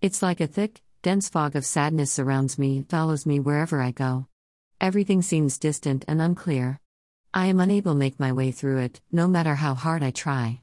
It's like a thick, dense fog of sadness surrounds me, follows me wherever I go. Everything seems distant and unclear. I am unable to make my way through it, no matter how hard I try.